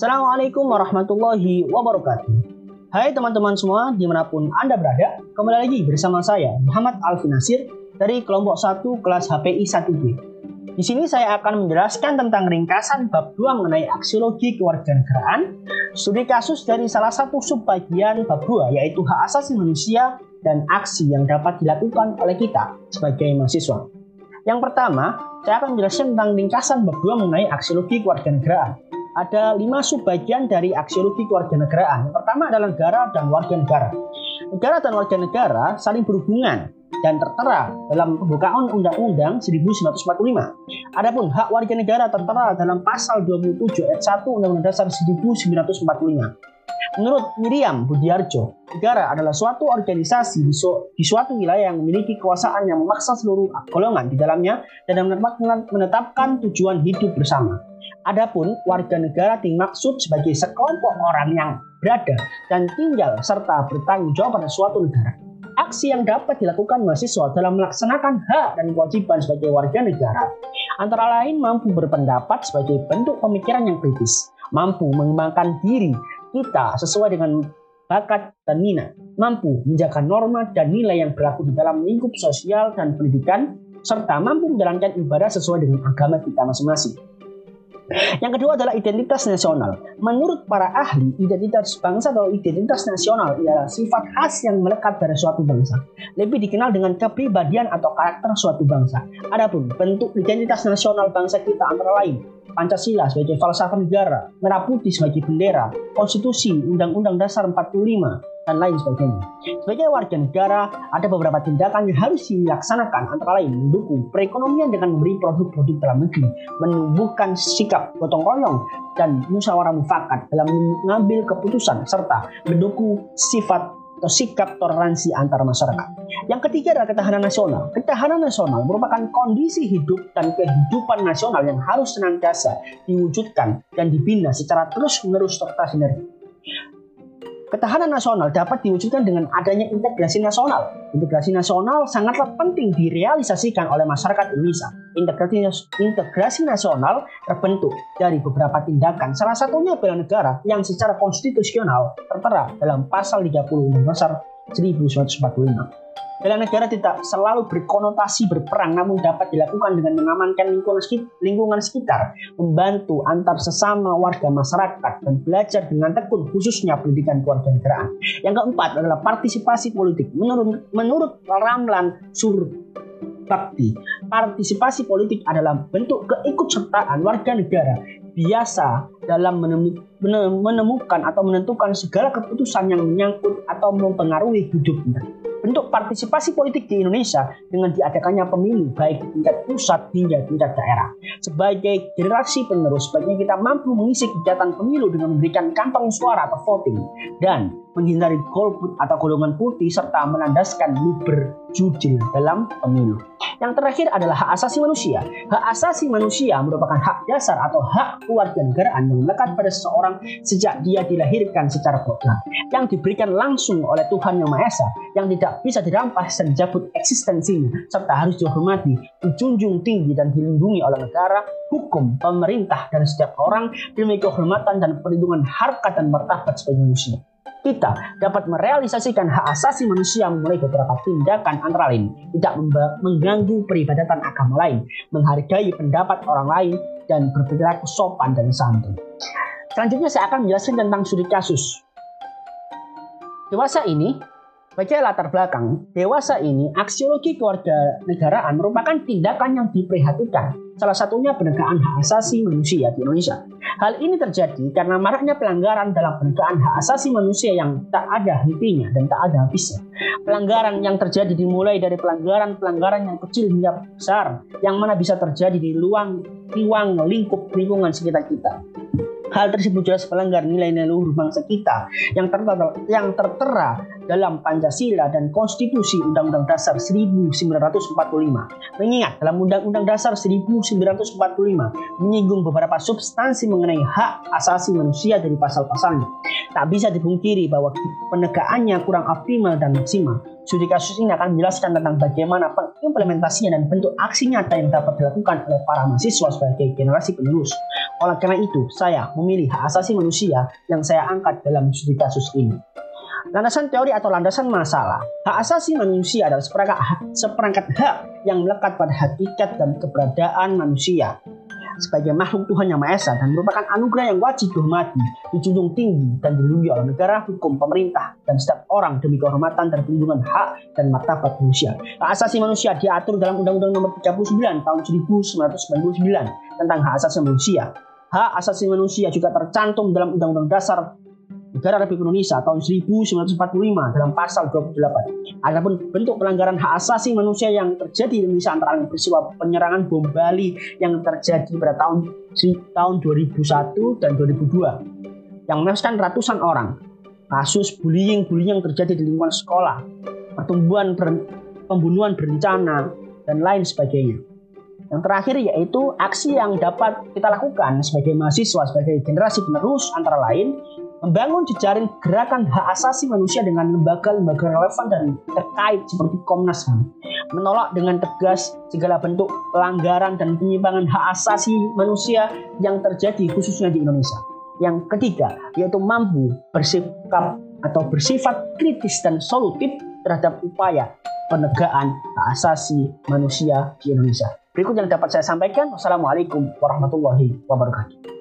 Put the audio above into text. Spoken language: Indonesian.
Assalamualaikum warahmatullahi wabarakatuh. Hai teman-teman semua di mana pun Anda berada, kembali lagi bersama saya Muhammad Alfi Nasir dari kelompok 1 kelas HPI 1B. Di sini saya akan menjelaskan tentang ringkasan bab 2 mengenai aksiologi kewarganegaraan, studi kasus dari salah satu subbagian bab 2 yaitu hak asasi manusia dan aksi yang dapat dilakukan oleh kita sebagai mahasiswa. Yang pertama, saya akan menjelaskan tentang ringkasan bab 2 mengenai aksiologi kewarganegaraan. Ada lima subbagian dari aksiologi kewarganegaraan. Yang pertama adalah negara dan warga negara. Negara dan warga negara saling berhubungan dan tertera dalam pembukaan Undang-Undang 1945. Adapun hak warga negara tertera dalam pasal 27 ayat 1 Undang-Undang Dasar 1945. Menurut Miriam Budiarjo, negara adalah suatu organisasi di, su di suatu wilayah yang memiliki kekuasaan yang memaksa seluruh golongan di dalamnya dan menetapkan tujuan hidup bersama. Adapun warga negara dimaksud sebagai sekelompok orang yang berada dan tinggal serta bertanggung jawab pada suatu negara. Aksi yang dapat dilakukan mahasiswa dalam melaksanakan hak dan kewajiban sebagai warga negara antara lain mampu berpendapat sebagai bentuk pemikiran yang kritis, mampu mengembangkan diri kita sesuai dengan bakat dan minat, mampu menjaga norma dan nilai yang berlaku di dalam lingkup sosial dan pendidikan, serta mampu menjalankan ibadah sesuai dengan agama kita masing-masing. Yang kedua adalah identitas nasional. Menurut para ahli, identitas bangsa atau identitas nasional adalah sifat khas yang melekat pada suatu bangsa. Lebih dikenal dengan kepribadian atau karakter suatu bangsa. Adapun bentuk identitas nasional bangsa kita antara lain Pancasila sebagai falsafah negara, merah putih sebagai bendera, konstitusi, undang-undang dasar 45, dan lain sebagainya. Sebagai warga negara, ada beberapa tindakan yang harus dilaksanakan antara lain mendukung perekonomian dengan memberi produk-produk dalam negeri, menumbuhkan sikap gotong royong dan musyawarah mufakat dalam mengambil keputusan serta mendukung sifat atau sikap toleransi antar masyarakat. Yang ketiga adalah ketahanan nasional. Ketahanan nasional merupakan kondisi hidup dan kehidupan nasional yang harus senantiasa diwujudkan dan dibina secara terus-menerus serta sinergi. Ketahanan nasional dapat diwujudkan dengan adanya integrasi nasional. Integrasi nasional sangatlah penting direalisasikan oleh masyarakat Indonesia. Integrasi, integrasi nasional terbentuk dari beberapa tindakan, salah satunya bela negara yang secara konstitusional tertera dalam pasal 30 Undang-Undang Dasar 1945. Bela negara tidak selalu berkonotasi berperang, namun dapat dilakukan dengan mengamankan lingkungan sekitar, membantu antar sesama warga masyarakat, dan belajar dengan tekun, khususnya pendidikan keluarga negaraan. Yang keempat adalah partisipasi politik. Menurut menurut Ramlan Sur Bakti, partisipasi politik adalah bentuk keikutsertaan warga negara biasa dalam menemukan atau menentukan segala keputusan yang menyangkut atau mempengaruhi hidupnya bentuk partisipasi politik di Indonesia dengan diadakannya pemilu baik tingkat pusat hingga tingkat daerah. Sebagai generasi penerus, sebaiknya kita mampu mengisi kegiatan pemilu dengan memberikan kantong suara atau voting dan menghindari golput atau golongan putih serta menandaskan luber jujil dalam pemilu. Yang terakhir adalah hak asasi manusia. Hak asasi manusia merupakan hak dasar atau hak keluarga negaraan yang melekat pada seseorang sejak dia dilahirkan secara kodrat, yang diberikan langsung oleh Tuhan Yang Maha Esa, yang tidak bisa dirampas dan dicabut eksistensinya, serta harus dihormati, dijunjung tinggi dan dilindungi oleh negara, hukum, pemerintah, dan setiap orang demi kehormatan dan perlindungan harkat dan martabat sebagai manusia kita dapat merealisasikan hak asasi manusia mulai beberapa tindakan antara lain tidak mengganggu peribadatan agama lain, menghargai pendapat orang lain, dan berperilaku sopan dan santun. Selanjutnya saya akan menjelaskan tentang studi kasus. Dewasa ini sebagai latar belakang, dewasa ini aksiologi keluarga negaraan merupakan tindakan yang diperhatikan. Salah satunya penegakan hak asasi manusia di Indonesia. Hal ini terjadi karena maraknya pelanggaran dalam penegakan hak asasi manusia yang tak ada hentinya dan tak ada habisnya. Pelanggaran yang terjadi dimulai dari pelanggaran-pelanggaran yang kecil hingga besar, yang mana bisa terjadi di luang, ruang lingkup lingkungan sekitar kita. Hal tersebut jelas melanggar nilai-nilai luhur bangsa kita yang tertera, yang tertera dalam Pancasila dan Konstitusi Undang-Undang Dasar 1945. Mengingat dalam Undang-Undang Dasar 1945 menyinggung beberapa substansi mengenai hak asasi manusia dari pasal-pasalnya. Tak bisa dipungkiri bahwa penegakannya kurang optimal dan maksimal. Studi kasus ini akan menjelaskan tentang bagaimana pengimplementasinya dan bentuk aksi nyata yang dapat dilakukan oleh para mahasiswa sebagai generasi penerus Oleh karena itu, saya memilih hak asasi manusia yang saya angkat dalam studi kasus ini. Landasan teori atau landasan masalah. Hak asasi manusia adalah seperangkat hak, seperangkat hak yang melekat pada hakikat dan keberadaan manusia sebagai makhluk Tuhan yang Maha Esa dan merupakan anugerah yang wajib dihormati, dijunjung tinggi dan dilindungi oleh negara, hukum, pemerintah, dan setiap orang demi kehormatan dan perlindungan hak dan martabat manusia. Hak asasi manusia diatur dalam Undang-Undang Nomor 39 Tahun 1999 tentang hak asasi manusia. Hak asasi manusia juga tercantum dalam Undang-Undang Dasar Negara Republik Indonesia tahun 1945 dalam pasal 28. Adapun bentuk pelanggaran hak asasi manusia yang terjadi di Indonesia antara lain peristiwa penyerangan bom Bali yang terjadi pada tahun tahun 2001 dan 2002 yang menewaskan ratusan orang. Kasus bullying-bullying yang terjadi di lingkungan sekolah, pertumbuhan ber, pembunuhan berencana dan lain sebagainya. Yang terakhir yaitu aksi yang dapat kita lakukan sebagai mahasiswa, sebagai generasi penerus antara lain membangun jejaring gerakan hak asasi manusia dengan lembaga-lembaga relevan dan terkait seperti Komnas HAM, menolak dengan tegas segala bentuk pelanggaran dan penyimpangan hak asasi manusia yang terjadi khususnya di Indonesia. Yang ketiga, yaitu mampu bersikap atau bersifat kritis dan solutif terhadap upaya penegakan hak asasi manusia di Indonesia. Berikut yang dapat saya sampaikan. Wassalamualaikum warahmatullahi wabarakatuh.